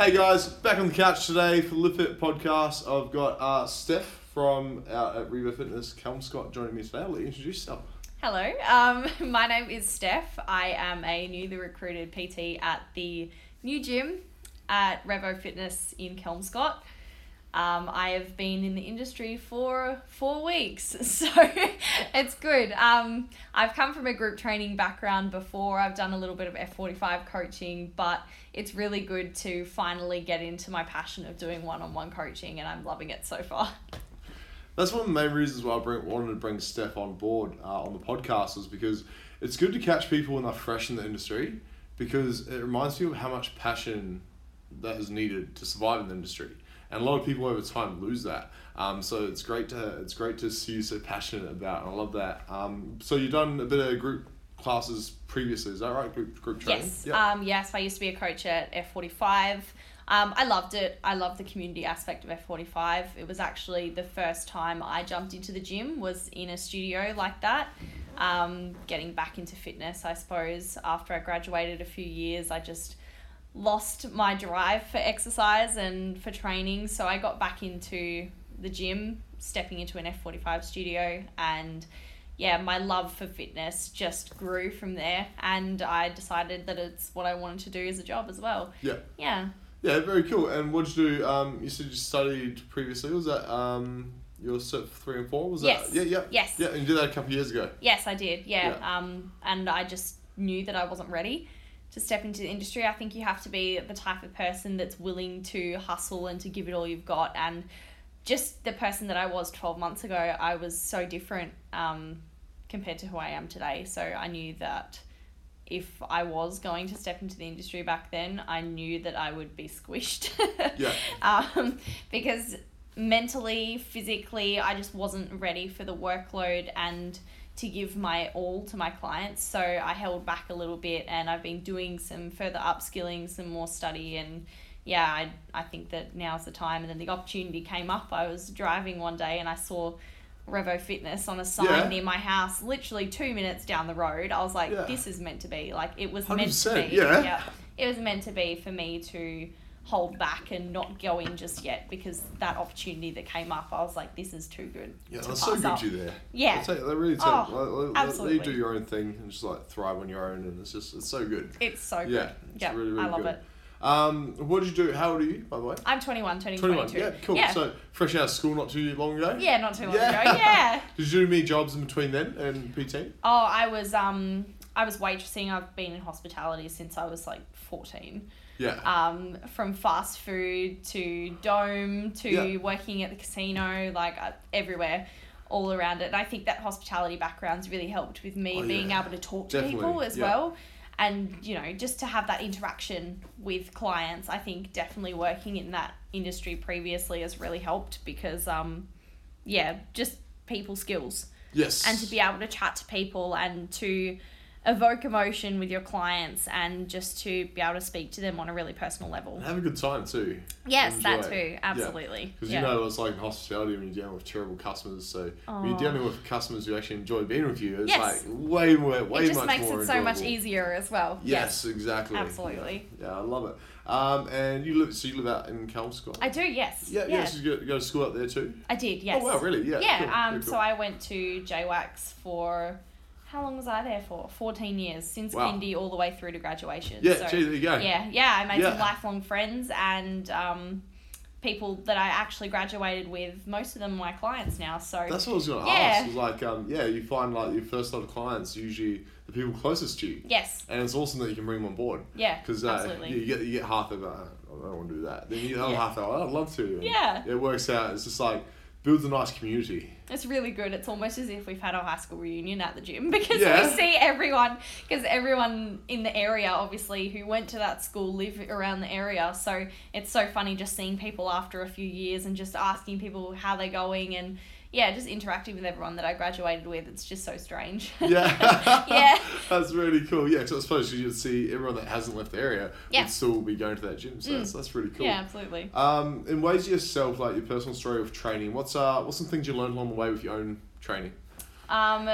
Hey guys, back on the couch today for the Live podcast. I've got uh, Steph from out at Revo Fitness, Kelmscott joining me today. I'll let you introduce yourself. Hello, um, my name is Steph. I am a newly recruited PT at the new gym at Revo Fitness in Kelmscott. Um, I have been in the industry for four weeks, so it's good. Um, I've come from a group training background before. I've done a little bit of F45 coaching, but it's really good to finally get into my passion of doing one on one coaching, and I'm loving it so far. That's one of the main reasons why I bring, wanted to bring Steph on board uh, on the podcast was because it's good to catch people when they're fresh in the industry because it reminds me of how much passion that is needed to survive in the industry and a lot of people over time lose that. Um, so it's great to it's great to see you so passionate about. And I love that. Um, so you've done a bit of group classes previously, is that right? Group group training. Yes. Yep. Um, yes. I used to be a coach at F forty five. Um, I loved it. I loved the community aspect of F forty five. It was actually the first time I jumped into the gym was in a studio like that. Um, getting back into fitness, I suppose. After I graduated a few years, I just lost my drive for exercise and for training. So I got back into the gym, stepping into an F45 studio, and yeah, my love for fitness just grew from there. And I decided that it's what I wanted to do as a job as well. Yeah. Yeah. Yeah, very cool. And what did you do? Um, you said you studied previously. Was that um, your cert three and four? Was yes. that? Yeah, yeah. Yes. Yeah, and you did that a couple of years ago. Yes, I did. Yeah. yeah. Um, and I just knew that I wasn't ready to step into the industry. I think you have to be the type of person that's willing to hustle and to give it all you've got. And just the person that I was 12 months ago, I was so different um, compared to who I am today. So I knew that if I was going to step into the industry back then, I knew that I would be squished. yeah. Um, because mentally, physically, I just wasn't ready for the workload and to give my all to my clients. So I held back a little bit and I've been doing some further upskilling, some more study and yeah, I, I think that now's the time. And then the opportunity came up. I was driving one day and I saw Revo Fitness on a sign yeah. near my house, literally two minutes down the road. I was like, yeah. this is meant to be. Like, it was meant to be. Yeah. yeah. It was meant to be for me to hold back and not go in just yet because that opportunity that came up, I was like, this is too good. Yeah, that's so good up. you there. Yeah, they, they really take. Oh, let, absolutely. You do your own thing and just like thrive on your own, and it's just it's so good. It's so good. Yeah, yeah, really, really I love good. it. Um, what did you do? How old are you, by the way? I'm 21, turning 21. 22. Yeah, cool. Yeah. So fresh out of school not too long ago. Yeah, not too long yeah. ago. Yeah. did you do many jobs in between then and PT? Oh, I was um I was waitressing. I've been in hospitality since I was like 14. Yeah. Um, from fast food to dome to yeah. working at the casino, like uh, everywhere, all around it. And I think that hospitality background's really helped with me oh, being yeah. able to talk to Definitely. people as yeah. well. And, you know, just to have that interaction with clients, I think definitely working in that industry previously has really helped because, um, yeah, just people skills. Yes. And to be able to chat to people and to evoke emotion with your clients and just to be able to speak to them on a really personal level. And have a good time too. Yes, Enjoy. that too. Absolutely. Because yeah. you know it's like in hospitality when you're dealing with terrible customers. So when you're dealing with customers who actually enjoy being with you, it's yes. like way more, way much more. It just makes it so enjoyable. much easier as well. Yes, yes. exactly. Absolutely. Yeah. yeah, I love it. Um, and you live, so you live out in Kelmscott? I do, yes. Yeah, yeah. yeah so you go, go, to school out there too? I did, yes. Oh wow, really? Yeah. Yeah. Cool. Um. Cool. So I went to JWACS for how long was I there for? 14 years, since wow. kindy all the way through to graduation. Yeah, so, gee, there you go. Yeah, yeah, I made yeah. some lifelong friends and um, people that I actually graduated with. Most of them my clients now. So that's what I was going to yeah. ask. Was like, um, yeah, you find like your first lot of clients usually the people closest to you. Yes. And it's awesome that you can bring them on board. Yeah, because uh, you, you get you get half of uh, I don't want to do that. Then you get the yeah. half of oh, I'd love to. And yeah. It works out. It's just like builds a nice community. It's really good. It's almost as if we've had our high school reunion at the gym because yeah. we see everyone, because everyone in the area, obviously, who went to that school live around the area. So it's so funny just seeing people after a few years and just asking people how they're going and yeah, just interacting with everyone that I graduated with. It's just so strange. Yeah. yeah. That's really cool. Yeah, because I suppose you'd see everyone that hasn't left the area yeah. would still be going to that gym. So mm. that's, that's really cool. Yeah, absolutely. Um, in ways yourself, like your personal story of training, what's uh, what's some things you learned along the way with your own training? Um,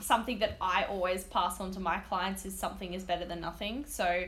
something that I always pass on to my clients is something is better than nothing. So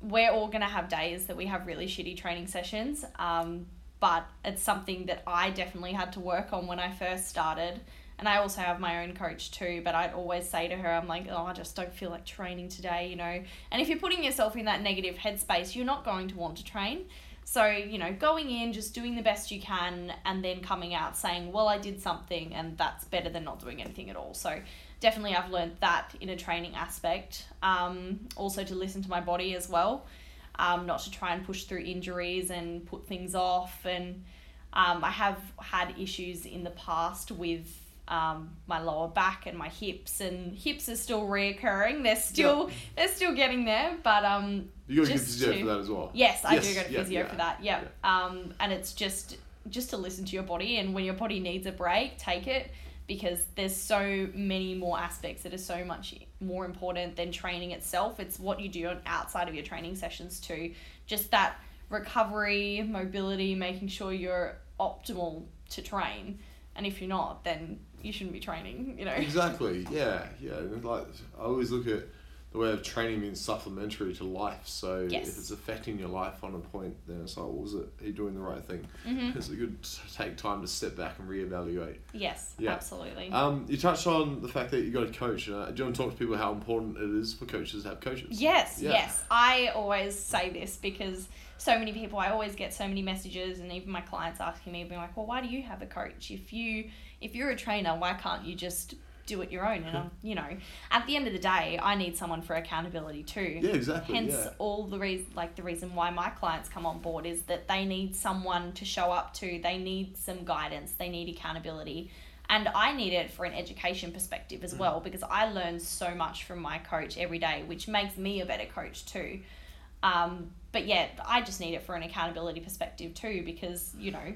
we're all going to have days that we have really shitty training sessions. Um, but it's something that I definitely had to work on when I first started. And I also have my own coach too, but I'd always say to her, I'm like, oh, I just don't feel like training today, you know. And if you're putting yourself in that negative headspace, you're not going to want to train. So, you know, going in, just doing the best you can, and then coming out saying, well, I did something, and that's better than not doing anything at all. So, definitely, I've learned that in a training aspect. Um, also, to listen to my body as well, um, not to try and push through injuries and put things off. And um, I have had issues in the past with um, my lower back and my hips, and hips are still reoccurring. They're still they're still getting there, but um, You got to physio to- for that as well. Yes, I Yes, do go to yeah, physio yeah, for that. Yeah. Um, and it's just just to listen to your body, and when your body needs a break, take it because there's so many more aspects that are so much more important than training itself. It's what you do on outside of your training sessions too. Just that recovery, mobility, making sure you're optimal to train. And if you're not, then you shouldn't be training. You know. Exactly. Yeah. Yeah. Like I always look at the way of training being supplementary to life. So Yes. if it's affecting your life on a point, then it's like, was it? Are you doing the right thing? Mhm. It's a good to take time to step back and reevaluate. Yes. Yeah. Absolutely. Um, you touched on the fact that you got a coach. Uh, do you want to talk to people how important it is for coaches to have coaches? Yes, Yeah. yes. I always say this because so many people, I always get so many messages, and even my clients asking me, being like, "Well, why do you have a coach? If you, if you're a trainer, why can't you just do it your own?" And I'm, you know, at the end of the day, I need someone for accountability too. Yeah, exactly. Hence, yeah. all the reason, like the reason why my clients come on board is that they need someone to show up to. They need some guidance. They need accountability, and I need it for an education perspective Mm. as well because I learn so much from my coach every day, which makes me a better coach too. Um, but yeah, I just need it for an accountability perspective too because you know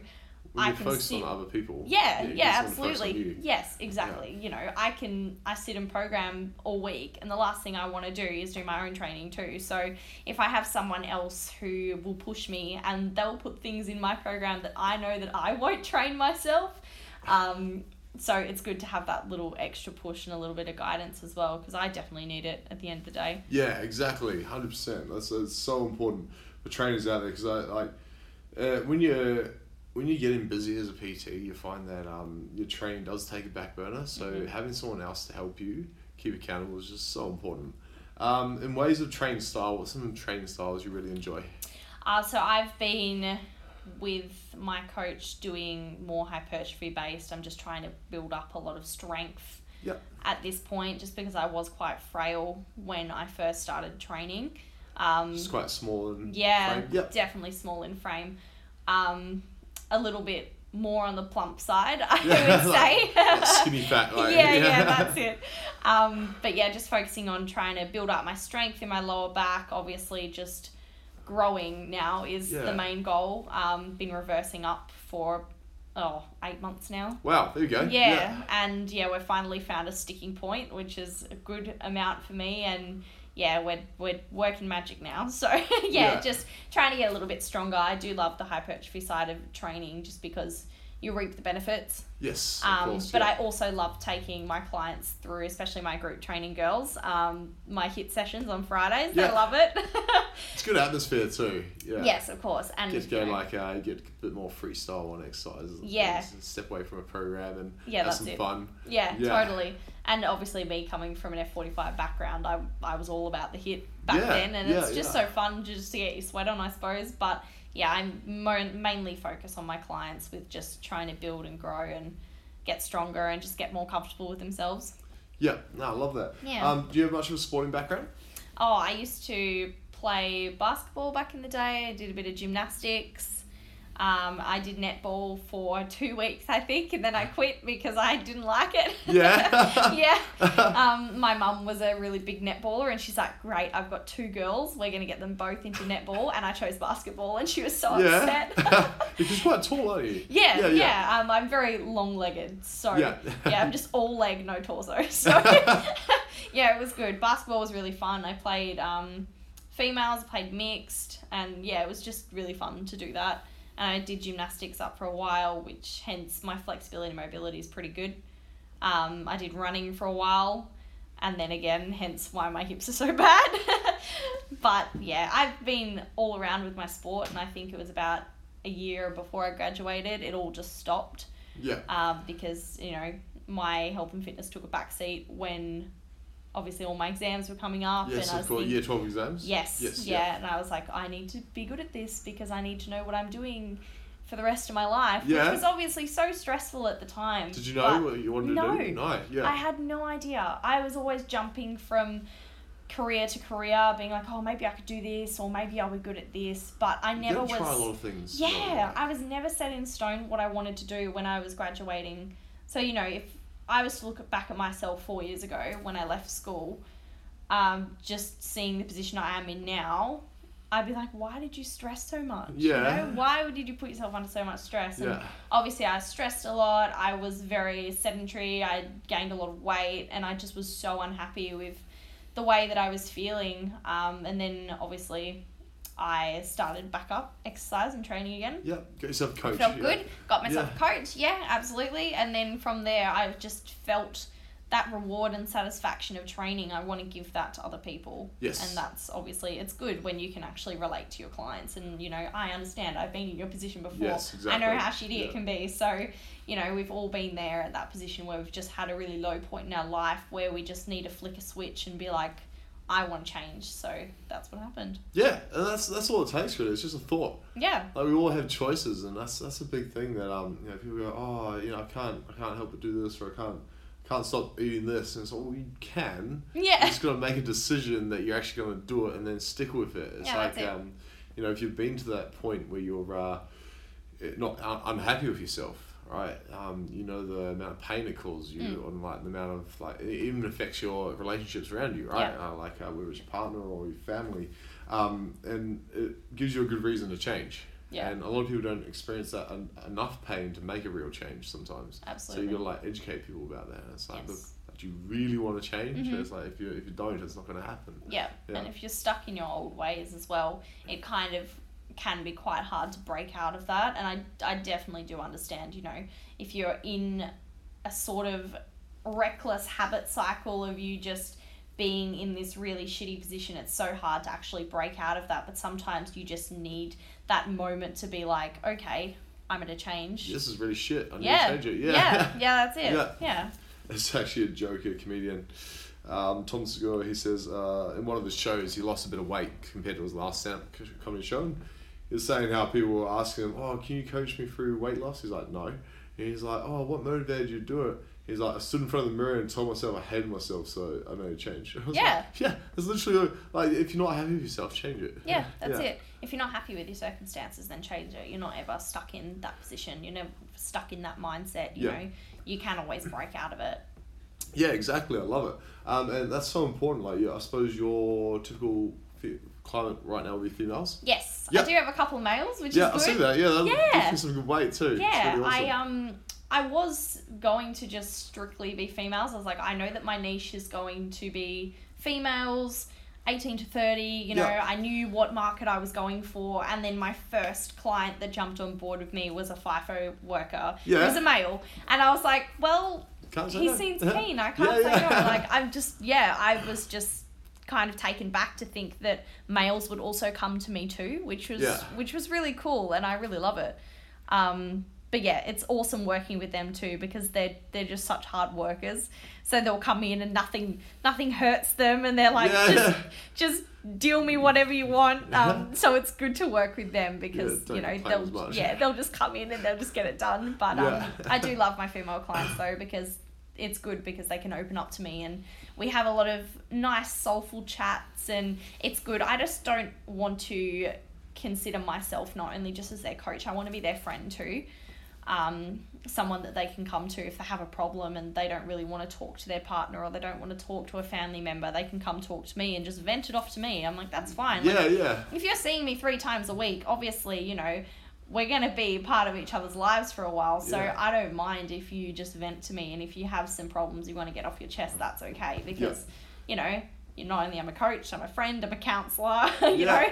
When I can sit- on other people. yeah, yeah, need someone to focus on absolutely. Yes, exactly. You know, I can I sit and program all week and the last thing I want to do is do my own training too. So if I have someone else who will push me and they'll put things in my program that I know that I won't train myself, um, so it's good to have that little extra push and a little bit of guidance as well because I definitely need it at the end of the day. Yeah, exactly, hundred percent. That's that's so important for trainers out there because I like uh, when you're when you're getting busy as a PT, you find that um, your training does take a back burner. So Mhm. having someone else to help you keep accountable is just so important. Um, in ways of training style, what some training styles you really enjoy? Uh, so I've been with my coach doing more hypertrophy based. I'm just trying to build up a lot of strength Yep. at this point, just because I was quite frail when I first started training. Um, Just quite small and yeah, frame. Yep. definitely small in frame. Um, a little bit more on the plump side, I Yeah, would say. Like skinny fat. Like, yeah, yeah, that's it. Um, but yeah, just focusing on trying to build up my strength in my lower back. Obviously, just growing now is Yeah. the main goal. Um, been reversing up for oh eight months now. Wow, there you go. Yeah, and yeah, we've finally found a sticking point, which is a good amount for me. And yeah, we're we're working magic now. So yeah, Yeah. just trying to get a little bit stronger. I do love the hypertrophy side of training, just because you reap the benefits. Yes. Um, course, but yeah. I also love taking my clients through, especially my group training girls, um, my hit sessions on Fridays. Yeah. They love it. It's good atmosphere too. Yeah. Yes, of course. And to go you know, like uh, get a bit more freestyle on exercises. Yeah. and step away from a program and Yeah, have that's some it. fun. yeah, Yeah. totally. And obviously, me coming from an F forty five background, I I was all about the hit back then, and it's just so fun just to get your sweat on, I suppose. But yeah, I'm mo- mainly focus on my clients with just trying to build and grow and get stronger and just get more comfortable with themselves. Yeah, no, I love that. Yeah. Um, do you have much of a sporting background? Oh, I used to play basketball back in the day. I did a bit of gymnastics. Um, I did netball for two weeks, I think, and then I quit because I didn't like it. Yeah. yeah. Um, my mum was a really big netballer, and she's like, "Great, I've got two girls. We're gonna get them both into netball." And I chose basketball, and she was so yeah. upset. because you're quite tall, aren't you? Yeah, Yeah, yeah. yeah. Um, I'm very long-legged, so Yeah. yeah, I'm just all leg, no torso. So yeah, it was good. Basketball was really fun. I played um, females, played mixed, and yeah, it was just really fun to do that. And I did gymnastics up for a while, which hence my flexibility and mobility is pretty good. Um, I did running for a while, and then again, hence why my hips are so bad. but yeah, I've been all around with my sport, and I think it was about a year before I graduated, it all just stopped Yeah. um, because you know my health and fitness took a backseat when obviously all my exams were coming up, Yes, and I was course. thinking, Year 12 exams? Yes, Yes, yeah. yeah. And I was like, I need to be good at this because I need to know what I'm doing for the rest of my life. Yeah. Which was obviously so stressful at the time. Did you know what you wanted no. to do? No. Yeah. I had no idea. I was always jumping from career to career, being like, oh, maybe I could do this, or maybe I'll be good at this. But I You never was. try a lot of things. Yeah, I was never set in stone what I wanted to do when I was graduating. So, you know, if I was to look back at myself four years ago when I left school, um, just seeing the position I am in now, I'd be like, why did you stress so much? Yeah. You know, why did you put yourself under so much stress? And Yeah. obviously, I stressed a lot. I was very sedentary. I gained a lot of weight, and I just was so unhappy with the way that I was feeling. Um, and then obviously, I started back up exercise and training again. Yeah. Get yourself a coach. Felt yeah. good. Got myself Yeah. a coach. Yeah, absolutely. And then from there, I just felt that reward and satisfaction of training. I want to give that to other people. Yes. And that's obviously it's good when you can actually relate to your clients. And you know, I understand. I've been in your position before. Yes, exactly. I know how shitty Yeah. it can be. So, you know, we've all been there at that position where we've just had a really low point in our life where we just need to flick a switch and be like, I want to change. So that's what happened. Yeah, and that's that's all it takes really. It's just a thought. Yeah. Like we all have choices, and that's that's a big thing that um you know people go oh you know I can't I can't help but do this or I can't can't stop eating this and it's like well you can. You Yeah. just gotta make a decision that you're actually gonna do it and then stick with it. It's Yeah, like it. um you know if you've been to that point where you're uh not un- unhappy with yourself. Right, um, you know the amount of pain it causes you, Mm. and like the amount of like it even affects your relationships around you, right? Uh, like uh, whether it's your partner or your family, um, and it gives you a good reason to change. Yeah. And a lot of people don't experience that en- enough pain to make a real change sometimes. Absolutely. So you gotta like educate people about that. And it's like, Yes. look, do you really want to change? Mhm. It's like if you if you don't, it's not gonna happen. Yeah. Yeah. and if you're stuck in your old ways as well, it kind of can be quite hard to break out of that. And I, I definitely do understand, you know, if you're in a sort of reckless habit cycle of you just being in this really shitty position, it's so hard to actually break out of that. But sometimes you just need that moment to be like, okay, I'm going to change. This is really shit. I need yeah. to change it. yeah. Yeah. Yeah, that's it. Yeah. Yeah. It's actually a joke, a comedian. Um, Tom Segura, he says uh, in one of his shows, he lost a bit of weight compared to his last stand-up comedy show. And he was saying how people were asking him, "Oh, can you coach me through weight loss?" He's like, "No." And he's like, "Oh, what motivated you to do it?" He's like, "I stood in front of the mirror and told myself I hated myself, so I made a change." Yeah. like, yeah. It's literally like if you're not happy with yourself, change it. Yeah, that's it. If you're not happy with your circumstances, then change it. You're not ever stuck in that position. You're never stuck in that mindset. You Yeah. know, you can always break out of it. Yeah, exactly. I love it, um, and that's so important. Like, yeah, I suppose your typical climate right now would be females. Yes, Yeah. I do have a couple males, which is yeah, I good. see that. Yeah, that Yeah. gives you some good weight too. Yeah, really awesome. I um I was going to just strictly be females. I was like, I know that my niche is going to be females, eighteen to thirty. You know, Yeah. I knew what market I was going for, and then my first client that jumped on board with me was a FIFO worker. He Yeah. was a male, and I was like, well, he no. seems keen. I can't Yeah, say yeah. no. Like I'm just yeah, I was just kind of taken back to think that males would also come to me too, which was Yeah. which was really cool, and I really love it. Um, but yeah, it's awesome working with them too because they're they're just such hard workers. So they'll come in and nothing nothing hurts them, and they're like Yeah. just just deal me whatever you want. Um, so it's good to work with them because don't you know they'll yeah they'll just come in and they'll just get it done. But um, I do love my female clients though because it's good because they can open up to me and we have a lot of nice soulful chats and it's good. I just don't want to consider myself not only just as their coach, I want to be their friend too. Um, someone that they can come to if they have a problem and they don't really want to talk to their partner or they don't want to talk to a family member, they can come talk to me and just vent it off to me. I'm like, that's fine. Like, Yeah, yeah. if you're seeing me three times a week, obviously, you know, we're going to be part of each other's lives for a while. So Yeah. I don't mind if you just vent to me. And if you have some problems you want to get off your chest, that's okay. Because, you know, you're not only I'm a coach, I'm a friend, I'm a counselor, you Yeah. know?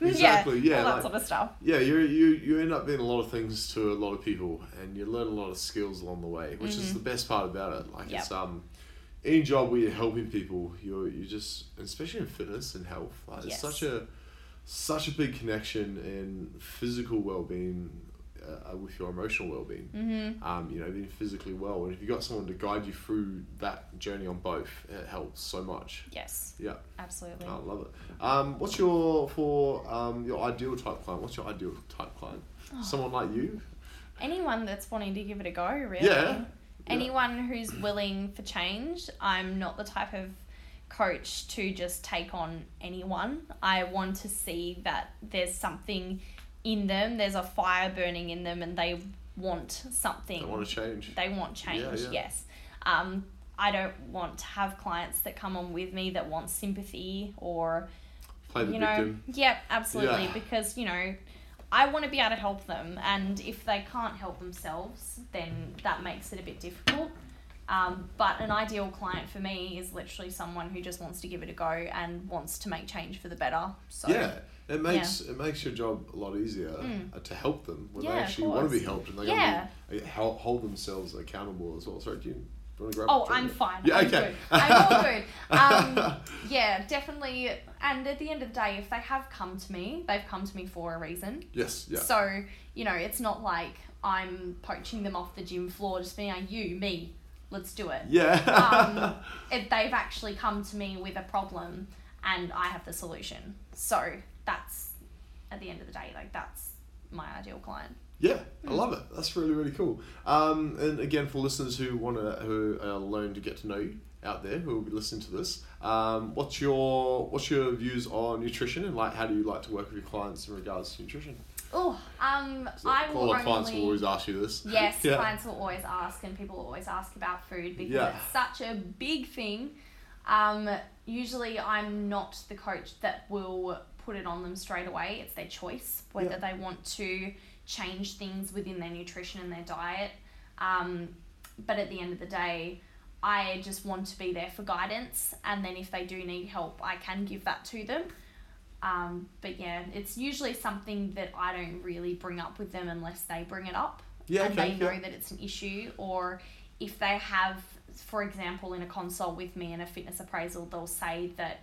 Exactly, yeah, All that like- sort of stuff. Yeah, you you you end up being a lot of things to a lot of people, and you learn a lot of skills along the way, which is Mhm. the best part about it. Like Yep. it's um, any job where you're helping people, you're you just especially in fitness and health, like Yes. it's such a such a big connection in physical well being uh, with your emotional well being. Mm-hmm. Um, you know, being physically well, and if you've got someone to guide you through that journey on both, it helps so much. Yes, Yeah, absolutely. I love it. Um, what's your for um, your ideal type client? What's your ideal type client? Oh. Someone like you? Anyone that's wanting to give it a go, really. Yeah. Anyone who's willing for change. I'm not the type of coach to just take on anyone. I want to see that there's something in them, there's a fire burning in them, and they want something. I want to change. they want change Yeah, yeah. yes um, i don't want to have clients that come on with me that want sympathy or Play the you know victim. yep absolutely Yeah. because you know i want to be able to help them and if they can't help themselves then that makes it a bit difficult um, but an ideal client for me is literally someone who just wants to give it a go and wants to make change for the better so yeah, it makes it makes your job a lot easier Mm. uh, to help them when Yeah, they actually want to be helped and they Yeah. yeah. hold, hold themselves accountable as well. Sorry, do you, do you want to grab? Oh, I'm fine. Yeah, I'm okay. good. I'm all good. Um, yeah, definitely. And at the end of the day, if they have come to me, they've come to me for a reason. yes, yeah, So, you know, it's not like I'm poaching them off the gym floor, just being like, you, me, let's do it. yeah. Um, if they've actually come to me with a problem and I have the solution. So that's, at the end of the day, like, that's my ideal client. Yeah. I love it. That's really really cool. Um, and again, for listeners who want to who uh, learn to get to know you out there, who will be listening to this, um, what's your what's your views on nutrition and like how do you like to work with your clients in regards to nutrition? Oh, um, So I will clients will only- always ask you this. Yes, Yeah. clients will always ask, and people will always ask about food because Yeah. it's such a big thing. Um, usually, I'm not the coach that will put it on them straight away. It's their choice whether Yeah. they want to change things within their nutrition and their diet. Um, but at the end of the day, I just want to be there for guidance, and then if they do need help, I can give that to them. Um, but yeah, it's usually something that I don't really bring up with them unless they bring it up Yeah, and okay, they know yeah. that it's an issue, or if they have, for example, in a consult with me in a fitness appraisal, they'll say that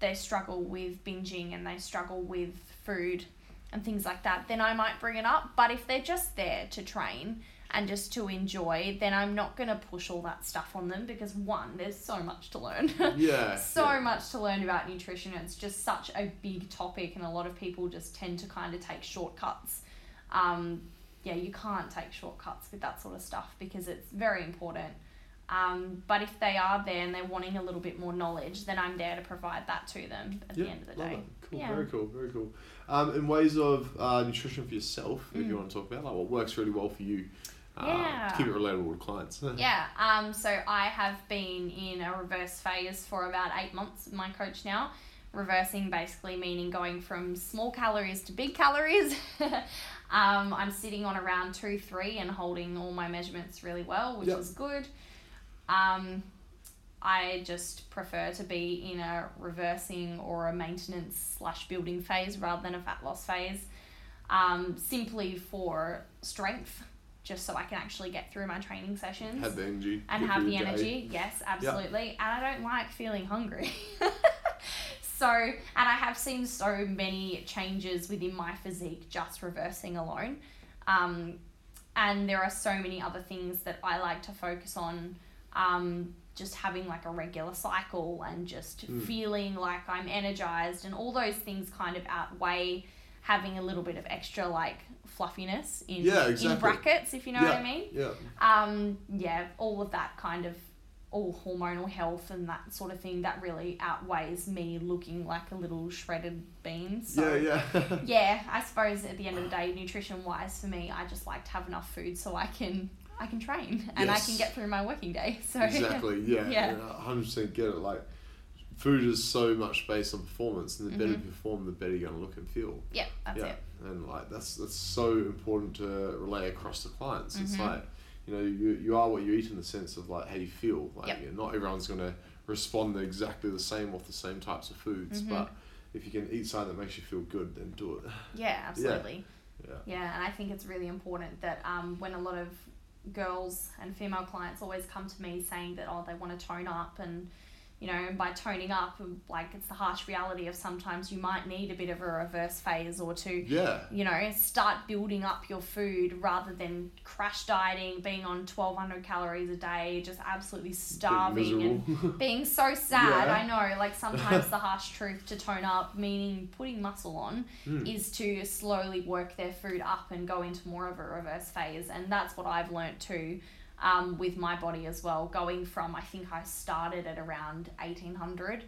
they struggle with binging and they struggle with food and things like that, then I might bring it up. But if they're just there to train and just to enjoy, then I'm not going to push all that stuff on them because one, there's so much to learn. Yeah, so yeah. much to learn about nutrition. It's just such a big topic, and a lot of people just tend to kind of take shortcuts. Um, yeah, you can't take shortcuts with that sort of stuff because it's very important. Um, but if they are there and they're wanting a little bit more knowledge, then I'm there to provide that to them at Yeah, the end of the day. it. Cool, Yeah. very cool, very cool. Um, in ways of uh, nutrition for yourself, if you Mm. want to talk about like what works really well for you, Yeah. to keep it relatable with clients. Yeah, um, so I have been in a reverse phase for about eight months with my coach now. Reversing basically meaning going from small calories to big calories. um, I'm sitting on around two, three, and holding all my measurements really well, which Yep. is good. Um, I just prefer to be in a reversing or a maintenance slash building phase rather than a fat loss phase, um, simply for strength, just so I can actually get through my training sessions Have the energy. and have the your day. energy. Yes, absolutely. And I don't like feeling hungry. so, and I have seen so many changes within my physique just reversing alone. Um, and there are so many other things that I like to focus on. Um, just having like a regular cycle and just Mm. feeling like I'm energized and all those things kind of outweigh having a little bit of extra like fluffiness in Yeah, in brackets if you know what I mean. Yeah. Um, yeah, all of that kind of all hormonal health and that sort of thing that really outweighs me looking like a little shredded bean. So yeah, yeah. yeah, I suppose at the end of the day, nutrition wise for me, I just like to have enough food so I can I can train and I can get through my working day. So exactly. Yeah. Yeah. Yeah. Hundred percent get it. Like, food is so much based on performance, and the better Mhm. you perform, the better you're gonna look and feel. yeah, that's yeah. it. And like that's that's so important to relay across to clients. It's Mhm. like, you know, you you are what you eat in the sense of like how you feel. Like Yep. you know, not everyone's gonna respond exactly the same off the same types of foods, Mhm. but if you can eat something that makes you feel good, then do it. Yeah, absolutely. Yeah. Yeah, and I think it's really important that um, when a lot of girls and female clients always come to me saying that oh they want to tone up and you know and by toning up like it's the harsh reality of sometimes you might need a bit of a reverse phase or to Yeah. you know start building up your food rather than crash dieting being on 1200 calories a day just absolutely starving and being so sad. Yeah. I know, like sometimes the harsh truth to tone up, meaning putting muscle on, Hmm. is to slowly work their food up and go into more of a reverse phase. And that's what I've learned too um, with my body as well. Going from, I think I started at around 1800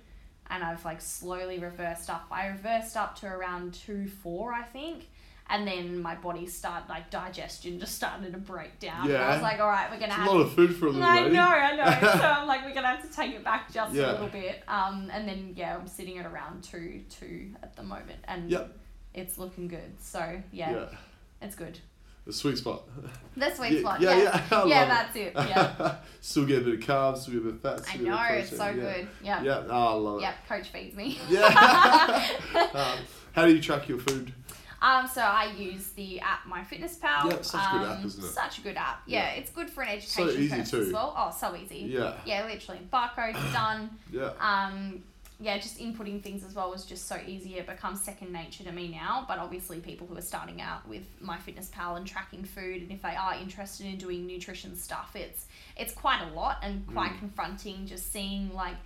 and I've like slowly reversed up. I reversed up to around 2 4, I think. And then my body started, like digestion just started to break down. And I was like, all right, we're going to It's a lot of food for a little I lady. know, I know. so I'm like, we're gonna have to take it back just Yeah. a little bit. Um, and then yeah, I'm sitting at around two, two at the moment, and Yep. it's looking good. So yeah, Yeah. it's good. The sweet spot. The sweet yeah, spot. Yeah, Yeah, yeah. Yeah, that's it. Yeah, still get a bit of carbs, still get a bit of fat. I still get a know. It's so yeah. good. Yeah. Yeah, oh, I love it. Yeah, coach feeds me. Yeah. um, how do you track your food? Um, so I use the app MyFitnessPal. Yeah, such a good um, app, isn't it? Such a good app. Yeah, Yeah. it's good for an So education easy purpose too. as well. Oh, so easy. Yeah. Yeah, literally. Barcode done. Yeah. um, yeah, just inputting things as well was just so easy. It becomes second nature to me now. But obviously, people who are starting out with MyFitnessPal and tracking food, and if they are interested in doing nutrition stuff, it's it's quite a lot and quite Mm. confronting. Just seeing like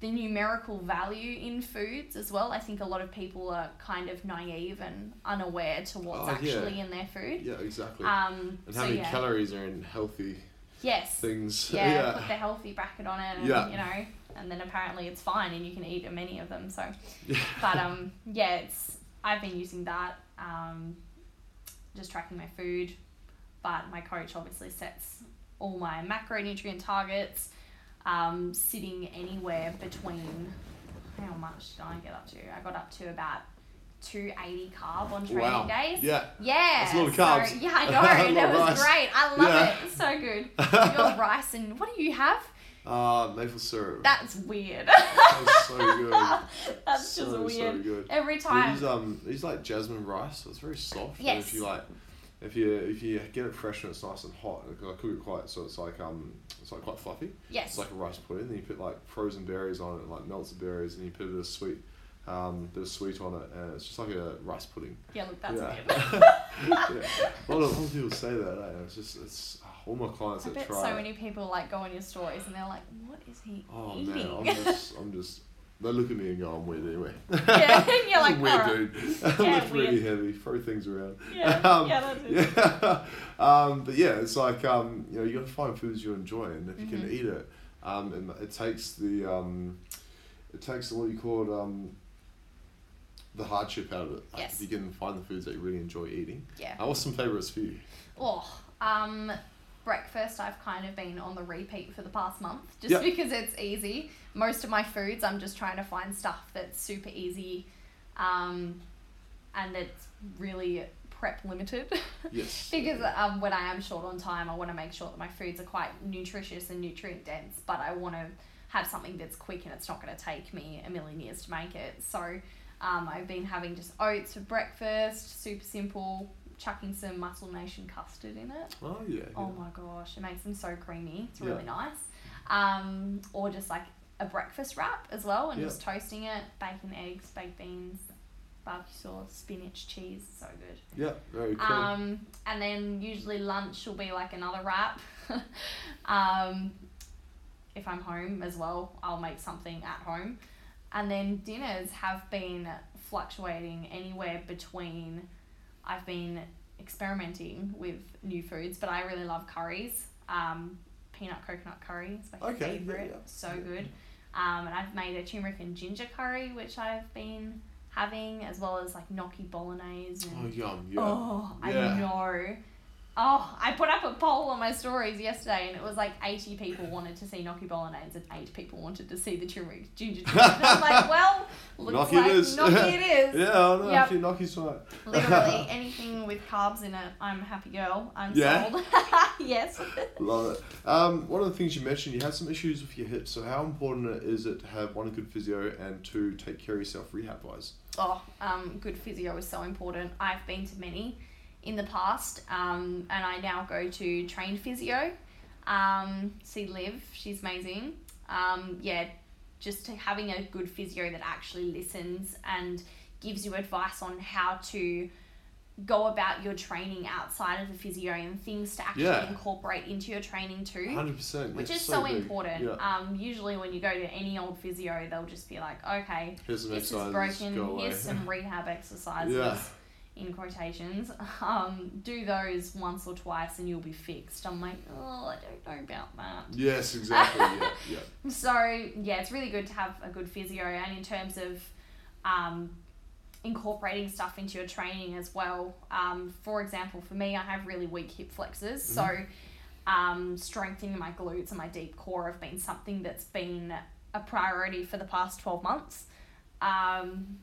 the numerical value in foods as well. I think a lot of people are kind of naive and unaware to what's Oh, yeah. actually in their food. Yeah, exactly. Um, and so how many yeah. calories are in healthy Yes. things? Yeah, put the healthy bracket on it, and Yeah. you know, and then apparently it's fine, and you can eat many of them. So, but um, yeah, it's I've been using that, um, just tracking my food, but my coach obviously sets all my macronutrient targets, um, sitting anywhere between how much did I get up to? I got up to about. 280 carb on training Wow. days. Yeah. Yeah. That's a lot of so- carbs. yeah, I know. and it was rice. great. I love Yeah. it. It's so good. Your rice and what do you have? Uh, maple syrup. That's weird. That's so good. That's so, just So weird. good. Every time. use um, use like jasmine rice, so it's very soft. And Yes. if you like, if you if you get it fresh and it's nice and hot, because I cook it quite so it's like um, it's like quite fluffy. yes. It's like a rice pudding. Then you put like frozen berries on it, and, like melts the berries, and you put a bit of sweet, um, bit of sweet on it, and it's just like a rice pudding. yeah, look, that's yeah. weird. yeah. A lot of, a lot of people say that. Eh? It's just it's all my clients I that bet try. so many people like go on your stories and they're like, "What is he Oh eating?" man, I'm just, I'm just. They look at me and go, "I'm weird anyway." yeah, and you're like, weird "Alright." dude. Yeah, Lift really heavy, throw things around. Yeah, Um, yeah, that's it. Yeah. um, but yeah, it's like um, you know, you got to find foods you enjoy, and if you can Mhm. eat it, um, and it takes the um, it takes what you call it um, the hardship out of it. Like Yes. If you can find the foods that you really enjoy eating. Yeah. Uh, what's some favorites for you? Oh, um, breakfast I've kind of been on the repeat for the past month just Yep. because it's easy. Most of my foods I'm just trying to find stuff that's super easy, um, and that's really prep limited. Yes. because um, when I am short on time, I want to make sure that my foods are quite nutritious and nutrient dense, but I want to have something that's quick and it's not going to take me a million years to make it. So um, I've been having just oats for breakfast, super simple, chucking some Muscle Nation custard in it. Oh yeah. Oh my gosh, it makes them so creamy. It's Yeah. really nice. Um, or just like a breakfast wrap as well, and Yeah. just toasting it, bacon, eggs, baked beans, barbecue sauce, spinach, cheese. So good. Yeah. Very cool. Um, and then usually lunch will be like another wrap. um, if I'm home as well, I'll make something at home. And then dinners have been fluctuating anywhere between. I've been experimenting with new foods, but I really love curries. Um, peanut coconut curry is my Okay, favorite. yeah. So Yeah. good. Um, and I've made a turmeric and ginger curry, which I've been having, as well as like gnocchi bolognese and oh yum. Yeah. Oh, I Yeah. know. Oh, I put up a poll on my stories yesterday, and it was like eighty people wanted to see gnocchi bolognese, and eight people wanted to see the turmeric ginger. and I'm like, well, looks Gnocchi like it is. gnocchi it is. Yeah, I know. Yep. Actually, gnocchi's fine. Literally anything with carbs in it, I'm a happy girl. I'm Yeah? sold. yes. Love it. Um, one of the things you mentioned, you had some issues with your hips. So how important is it to have one a good physio and two take care of yourself rehab wise? Oh, um, good physio is so important. I've been to many. In the past, um, and I now go to trained physio. Um, see Liv, she's amazing. Um, yeah, just having a good physio that actually listens and gives you advice on how to go about your training outside of the physio and things to actually Yeah. incorporate into your training too Hundred percent. which it's is so, big. important. Yeah. Um, usually when you go to any old physio, they'll just be like, okay, Here's some this is exercises. broken. Here's some rehab exercises. Yeah. In quotations, um, do those once or twice and you'll be fixed. I'm like, oh, I don't know about that. Yes, exactly. yeah, yeah. So yeah, it's really good to have a good physio, and in terms of um, incorporating stuff into your training as well. Um, for example, for me, I have really weak hip flexors, so um, strengthening my glutes and my deep core have been something that's been a priority for the past twelve months. Um,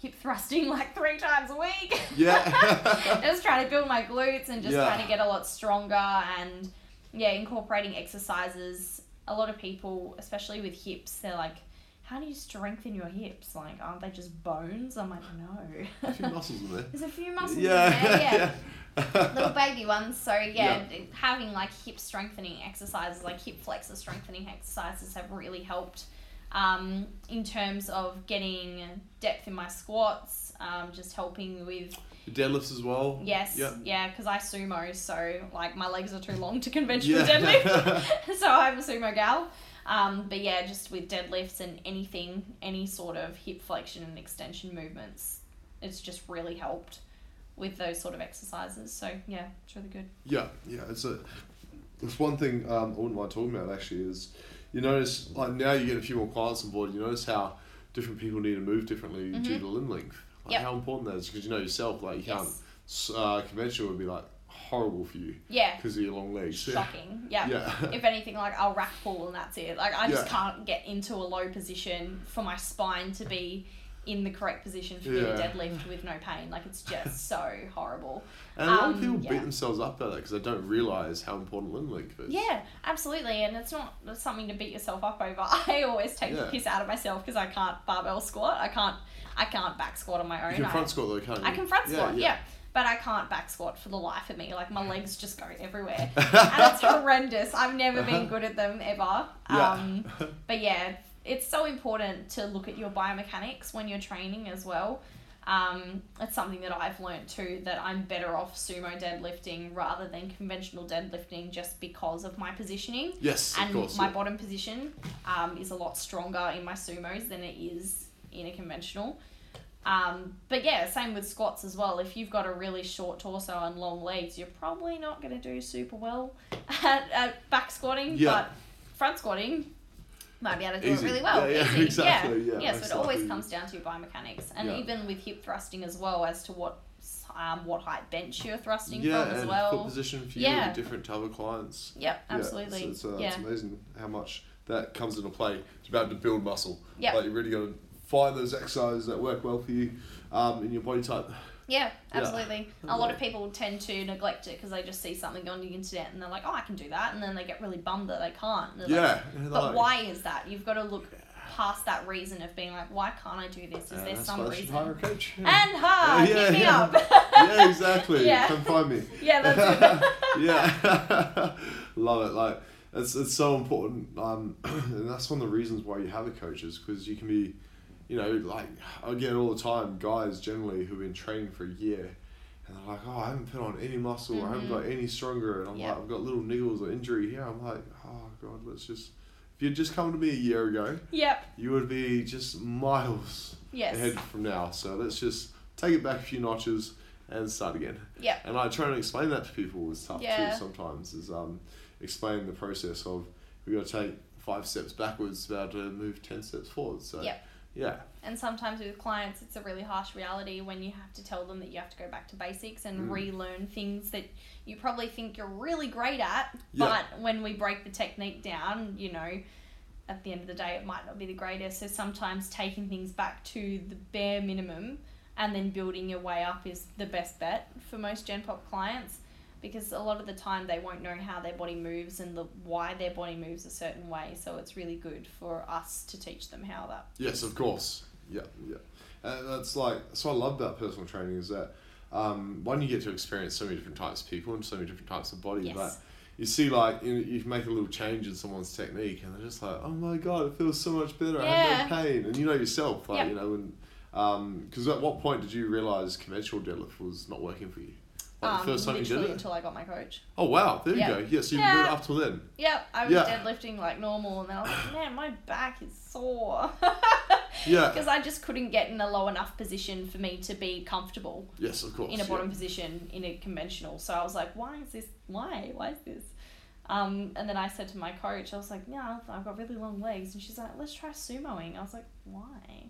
hip thrusting like three times a week. Yeah. just trying to build my glutes and just Yeah. trying to get a lot stronger and yeah incorporating exercises a lot of people especially with hips they're like how do you strengthen your hips like aren't they just bones i'm like no There's a few muscles in there. there's a few muscles Yeah. in there yeah yeah. little baby ones so yeah, having like hip strengthening exercises like hip flexor strengthening exercises have really helped um, in terms of getting depth in my squats um, just helping with Deadlifts as well. Yes, Yeah. yeah, because I sumo, so like my legs are too long to conventional Yeah. deadlift, so I'm a sumo gal. Um, but yeah, just with deadlifts and anything, any sort of hip flexion and extension movements, it's just really helped with those sort of exercises. So yeah, it's really good. Yeah, yeah. It's a. It's one thing um, I wouldn't mind talking about actually is, you notice like now you get a few more clients on board. You notice how different people need to move differently due Mhm. to limb length. Like Yep. how important that is because you know yourself like you can't. Uh, conventional would be like horrible for you Yeah, because of your long legs. shocking. Yeah. Yeah. If anything, like I'll rack pull and that's it. Like I just Yeah. can't get into a low position for my spine to be in the correct position for me to Yeah. deadlift with no pain. Like it's just so horrible. And a lot of Um, people yeah. beat themselves up about that because they don't realize how important limb length is. Yeah, absolutely, and it's not something to beat yourself up over. I always take the Yeah. piss out of myself because I can't barbell squat. I can't. I can't back squat on my own. You can I- front squat though, can't you? I can front squat, yeah, But I can't back squat for the life of me. Like my legs just go everywhere. and it's horrendous. I've never been good at them ever. Yeah. Um, but yeah, it's so important to look at your biomechanics when you're training as well. Um, it's something that I've learned too that I'm better off sumo deadlifting rather than conventional deadlifting just because of my positioning. Yes, of And course. my yeah. bottom position um, is a lot stronger in my sumos than it is in a conventional. Um, but yeah, same with squats as well. If you've got a really short torso and long legs, you're probably not going to do super well at, at back squatting. Yeah. But front squatting, might be able to do Easy. it really well. Yeah, yeah, exactly, yeah, yeah, so that's it always comes down to your biomechanics, and Yeah. even with hip thrusting as well, as to what um, what height bench you're thrusting yeah, from as and well. foot position for you Yeah. and different type of clients. Yep, Yeah, absolutely. so it's, uh, yeah. it's amazing how much that comes into play. It's about to build muscle. Yep. Like you really got to find those exercises that work well for you um, in your body type. Yeah, Yeah. absolutely. A lot of people tend to neglect it because they just see something on the internet and they're like, "Oh, I can do that," and then they get really bummed that they can't. Yeah. Like, but like- why is that? You've got to look past that reason of being like, "Why can't I do this? Is Uh, there some reason?" hire a coach. And ha, Yeah, hit me yeah. up. yeah, exactly. Yeah. Come find me. yeah, that's it. yeah, love it. Like it's it's so important, um, and that's one of the reasons why you have a coach is because you can be, you know, like I get all the time. Guys generally who've been training for a year, and they're like, "Oh, I haven't put on any muscle. I haven't got any stronger," and I'm Yeah. like, "I've got little niggles or injury here." I'm like, "Oh God, let's just." If you'd just come to me a year ago, yep. you would be just miles Yes. ahead from now. So let's just take it back a few notches and start again. Yeah. And I try and explain that to people is tough Yeah. too sometimes, is um, explain the process of we got to take five steps backwards able to move 10 steps forward. So, Yep. Yeah. And sometimes with clients, it's a really harsh reality when you have to tell them that you have to go back to basics and Mm. relearn things that you probably think you're really great at. Yeah. But when we break the technique down, you know, at the end of the day, it might not be the greatest. So sometimes taking things back to the bare minimum and then building your way up is the best bet for most Gen Pop clients because a lot of the time they won't know how their body moves and the why their body moves a certain way. So it's really good for us to teach them how that Yes, of course. Yeah, yeah. And that's like, so. I love about personal training is that um, one you get to experience so many different types of people and so many different types of bodies. Yes. but you see like you, you make a little change in someone's technique and they're just like, oh my god, it feels so much better. Yeah. I have no pain, and you know yourself, like Yep. you know, and because at what point did you realize conventional deadlift was not working for you? Like the Um, first time you did it. until I got my coach. Oh wow, there Yeah. you go. Yeah, so you've been doing it Yeah. up till then. Yep, I was Yeah. deadlifting like normal, and then I was like, man, my back is sore. Yeah. Because I just couldn't get in a low enough position for me to be comfortable Yes, of course. in a yeah. bottom position in a conventional. So I was like, why is this? Why? Why is this? Um, and then I said to my coach, I was like, yeah, I've got really long legs. And she's like, let's try sumoing. I was like, why?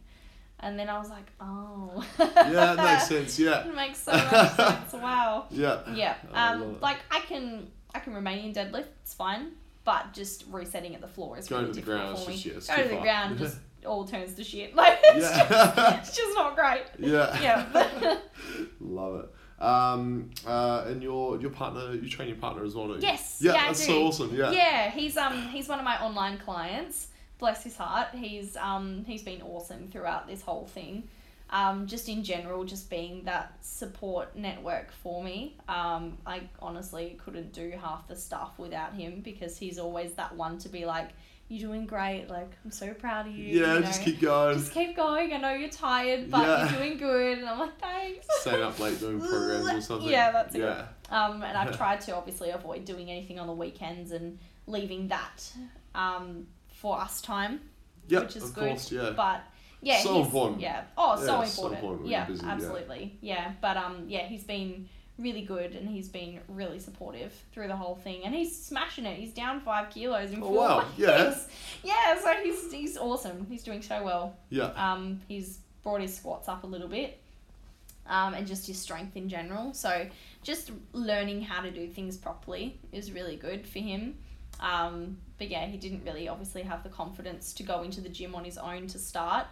And then I was like, oh. Yeah, that makes sense. Yeah. it makes so much sense. Wow. Yeah. Yeah. Um, it. like I can I can remain in deadlift, it's fine. But just resetting at the floor is Going really to the difficult ground for me. just- yeah, Go to the far. ground just all turns to shit. Like it's, Yeah. just, it's just not great. Yeah. Yeah. Love it. Um, uh, and your your partner, you train your partner as well, don't you? Yes, Yeah, yeah, I that's do. so awesome. Yeah. Yeah, he's um he's one of my online clients. Bless his heart. He's um he's been awesome throughout this whole thing. Um, just in general, just being that support network for me. Um, I honestly couldn't do half the stuff without him because he's always that one to be like, "You're doing great. Like I'm so proud of you." Yeah, you just keep going. Just keep going. I know you're tired, but Yeah. you're doing good. And I'm like, thanks. Staying up late doing programs or something. Yeah, that's it. Yeah. Um, and I've tried to obviously avoid doing anything on the weekends and leaving that um, for us time, Yep, which is good. course, yeah. But yeah, So he's- important. Yeah. Oh, so Yeah, so important. important yeah, busy, absolutely. Yeah. But um, yeah, he's been really good and he's been really supportive through the whole thing, and he's smashing it. He's down five kilos in Oh, four wow. weeks. Yeah. Yeah. So he's he's awesome. He's doing so well. Yeah. Um, he's brought his squats up a little bit, um, and just his strength in general. So just learning how to do things properly is really good for him. Um, but yeah, he didn't really obviously have the confidence to go into the gym on his own to start.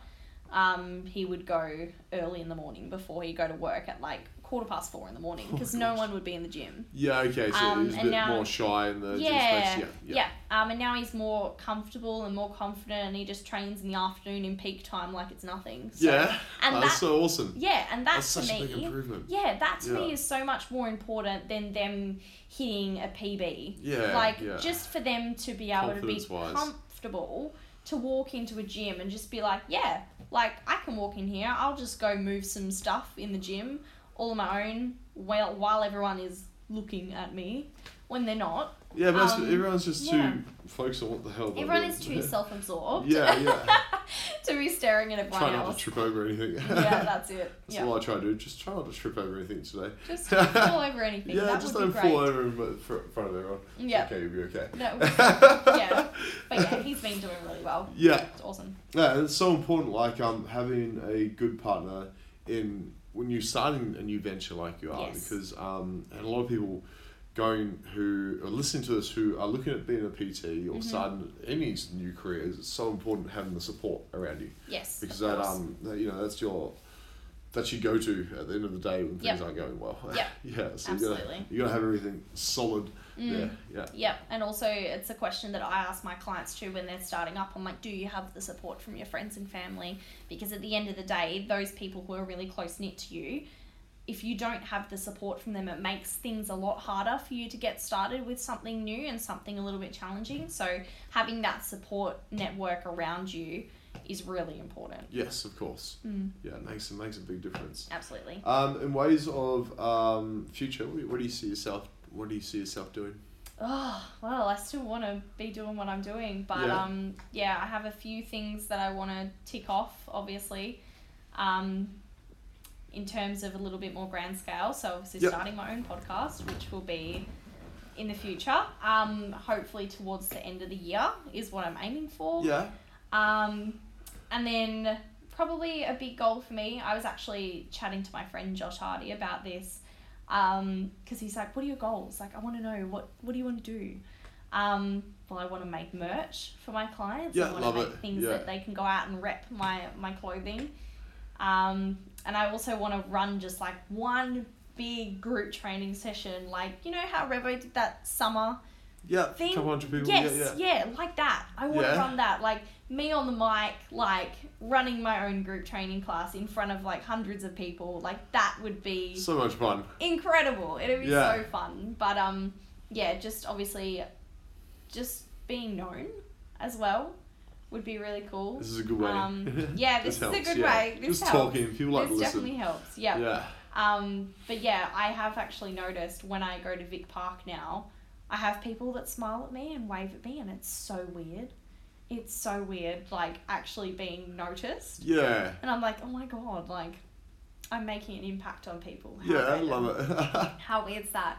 Um, he would go early in the morning before he'd go to work at like quarter past four in the morning Oh, because no one would be in the gym. Yeah, okay, so Um, he's a bit now- more shy in the gym space. yeah, Yeah, yeah. Um, and now he's more comfortable and more confident, and he just trains in the afternoon in peak time like it's nothing. So, Yeah, and that's that- so awesome. Yeah, and that That's to such a me, big improvement. yeah, that to me is so much more important than them hitting a PB. Yeah, like yeah. just for them to be able to be comfortable to walk into a gym and just be like, yeah, like I can walk in here. I'll just go move some stuff in the gym all on my own while while everyone is looking at me when they're not. Yeah, but Um, everyone's just yeah. too focused on what the hell. they're Everyone is too self-absorbed. Yeah, yeah. to be staring at everyone try not else. to trip over anything. yeah, that's it. That's yeah. all I try to do. Just try not to trip over anything today. Just fall over anything. yeah, that just don't fall over in front of everyone. Yeah. Okay, you'll be okay. That would yeah. But yeah, he's been doing really well. Yeah, It's awesome. yeah, it's so important. Like um, having a good partner in when you're starting a new venture like you are, Yes. because um, and a lot of people going who are listening to this who are looking at being a PT Mm-hmm. or starting any new careers. It's so important having the support around you Yes. because that um that, you know that's your that's your go to at the end of the day when things Yep. aren't going well. Yep. yeah, so you gotta Absolutely. you gotta have everything solid Mm. there. Yeah. Yep, and also it's a question that I ask my clients too when they're starting up. I'm like, do you have the support from your friends and family? Because at the end of the day, those people who are really close knit to you, if you don't have the support from them, it makes things a lot harder for you to get started with something new and something a little bit challenging. So having that support network around you is really important. Yes, of course. Mm. Yeah, it makes it makes a big difference. Absolutely. Um, in ways of um, future, what what do you see yourself? What do you see yourself doing? Oh, well, I still want to be doing what I'm doing, but Yeah. um, yeah, I have a few things that I want to tick off, obviously, um, in terms of a little bit more grand scale. So, obviously, Yep. starting my own podcast, which will be in the future, um, hopefully towards the end of the year, is what I'm aiming for. Yeah. Um, and then probably a big goal for me. I was actually chatting to my friend Josh Hardy about this because he's like, "What are your goals? Like, I want to know what what do you want to do." Um, well, I want to make merch for my clients. Yeah, I want love to make it. things Yeah. that they can go out and rep my my clothing. Um, and I also want to run just like one big group training session, like you know how Revo did that summer Yeah, thing. couple hundred people. Yes, yeah, yeah. yeah, like that. I want to run that. Like me on the mic, like running my own group training class in front of like hundreds of people. Like that would be So much fun. incredible. It'd be Yeah. so fun. But um, yeah, just obviously, just being known as well would be really cool. This is a good way. Um, yeah, this, is a good yeah. way. This Just helps. talking. People like this definitely helps. Yeah. Yeah. Um, but yeah, I have actually noticed when I go to Vic Park now, I have people that smile at me and wave at me, and it's so weird. It's so weird, like actually being noticed. Yeah. And I'm like, oh my god, like I'm making an impact on people. How Yeah, I love it. How weird's that?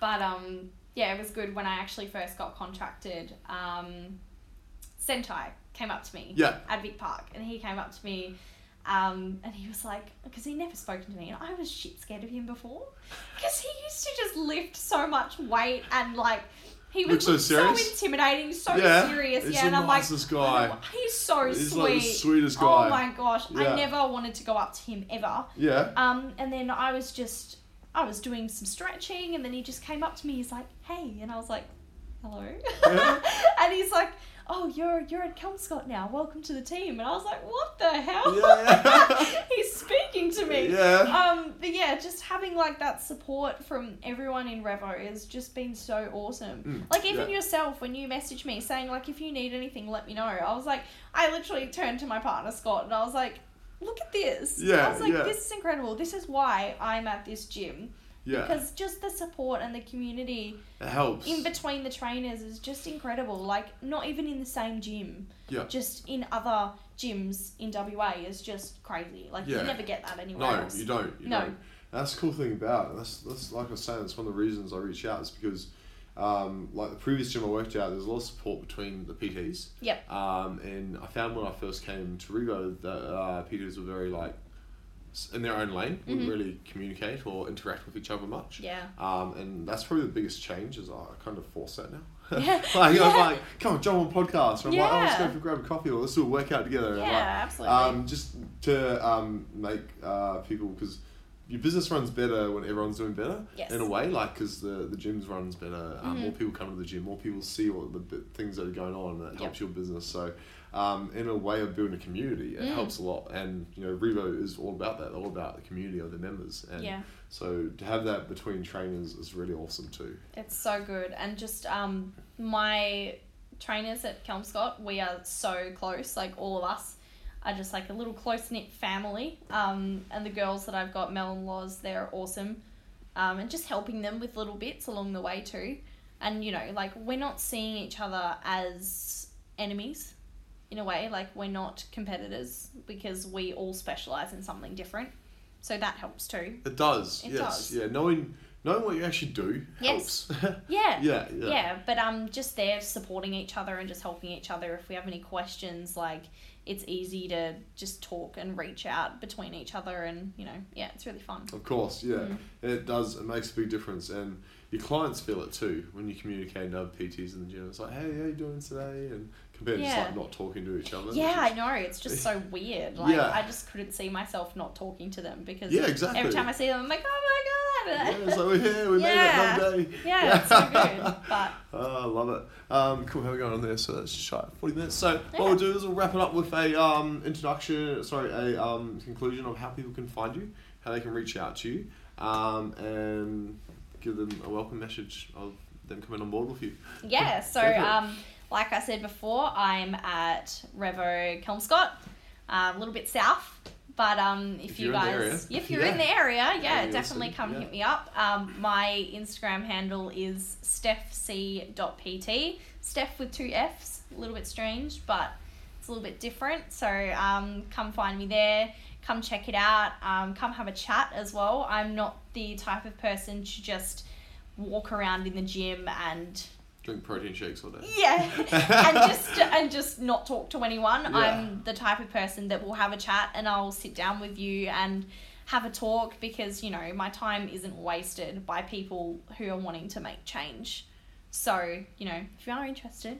But um, yeah, it was good when I actually first got contracted. Um, Sentai came up to me yeah. at Vic Park, and he came up to me, um, and he was like, because he never spoken to me, and I was shit scared of him before, because he used to just lift so much weight and like. He was so serious? so, intimidating, so Yeah, serious. he's yeah, the and I'm like, nicest guy. "Oh, he's so He's sweet. like the sweetest guy. Oh my gosh, Yeah. I never wanted to go up to him ever. Yeah. Um, and then I was just, I was doing some stretching, and then he just came up to me. He's like, "Hey," and I was like, "Hello," Yeah. and he's like, "Oh, you're you're at Kelmscott now. Welcome to the team." And I was like, "What the hell?" Yeah. he's speaking to me. Yeah. Um, but yeah, just having like that support from everyone in Revo has just been so awesome. Mm, Like even yeah. yourself, when you messaged me saying like if you need anything, let me know. I was like, I literally turned to my partner Scott and I was like, look at this. Yeah, I was like, yeah. this is incredible. This is why I'm at this gym Yeah. because just the support and the community It helps. in between the trainers is just incredible. Like not even in the same gym, Yeah. just in other gyms in WA is just crazy. Like Yeah. you never get that anywhere No, else. you don't. You No. don't. That's the cool thing about it. That's that's like I was saying. That's one of the reasons I reached out is because, um, like the previous gym I worked at, there's a lot of support between the PTs. Yep. Um, and I found when I first came to Revo that uh, PTs were very like in their own lane, Mhm. wouldn't really communicate or interact with each other much. Yeah. Um, and that's probably the biggest change is I kind of force that now. Yeah. like, Yeah. I'm like, come on, jump on podcast. Or I'm like, oh, let's go for grab a coffee or let's do a workout together. Yeah, like, absolutely. um, just to um, make uh, people because your business runs better when everyone's doing better Yes. in a way like because the, the gyms runs better um, Mhm. more people come to the gym more people see all the bit, things that are going on and that Yep. helps your business so um, in a way of building a community it Mm. helps a lot and you know Revo is all about that all about the community of the members and yeah. so to have that between trainers is really awesome too It's so good. And just um my trainers at Kelmscott, we are so close, like all of us are just like a little close knit family. Um and the girls that I've got, Mel and Loz, they're awesome. Um and just helping them with little bits along the way too. And you know, like we're not seeing each other as enemies in a way, like we're not competitors because we all specialize in something different. So that helps too. it does It yes does. yeah knowing knowing what you actually do Yes. helps Yeah. yeah, yeah yeah. but um just there supporting each other and just helping each other if we have any questions like it's easy to just talk and reach out between each other and you know yeah it's really fun Of course, yeah. Mm. It does, it makes a big difference. And your clients feel it too when you communicate to other PTs in the gym. It's like, hey, how you doing today? And compared to just Yeah. like not talking to each other. yeah i know it's just so weird like Yeah. i just couldn't see myself not talking to them because Yeah, exactly. every time i see them i'm like oh my Yeah, god it's like, we're here, we Yeah. made it another day. yeah it's so good but Oh, I love it. Um, cool, how are we going on there? So that's just shy 40 minutes. So Yeah. what we'll do is we'll wrap it up with a um, introduction, sorry, a um, conclusion of how people can find you, how they can reach out to you, um, and give them a welcome message of them coming on board with you. Yeah, so um, like I said before, I'm at Revo Kelmscott, uh, a little bit south. But um, if, If you you're in the guys, if you're Yeah. in the area, yeah, definitely come yeah. hit me up. Um, my Instagram handle is stephc.pt. Steph with two F's, a little bit strange, but it's a little bit different. So um, come find me there. Come check it out. Um, come have a chat as well. I'm not the type of person to just walk around in the gym and Drink protein shakes all day. yeah, and just and just not talk to anyone. Yeah. I'm the type of person that will have a chat and I'll sit down with you and have a talk because you know my time isn't wasted by people who are wanting to make change. So you know, if you are interested,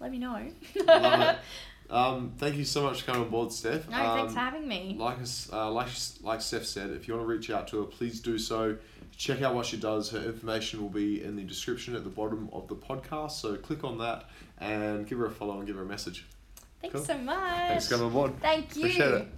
let me know. Love it. Um, thank you so much for coming on board, Steph. No, um, thanks for having me. Like us, uh, like like Steph said, if you want to reach out to her, please do so. Check out what she does. Her information will be in the description at the bottom of the podcast. So click on that and give her a follow and give her a message. Thanks Cool. so much. Thanks for coming on board. Thank you. Appreciate it.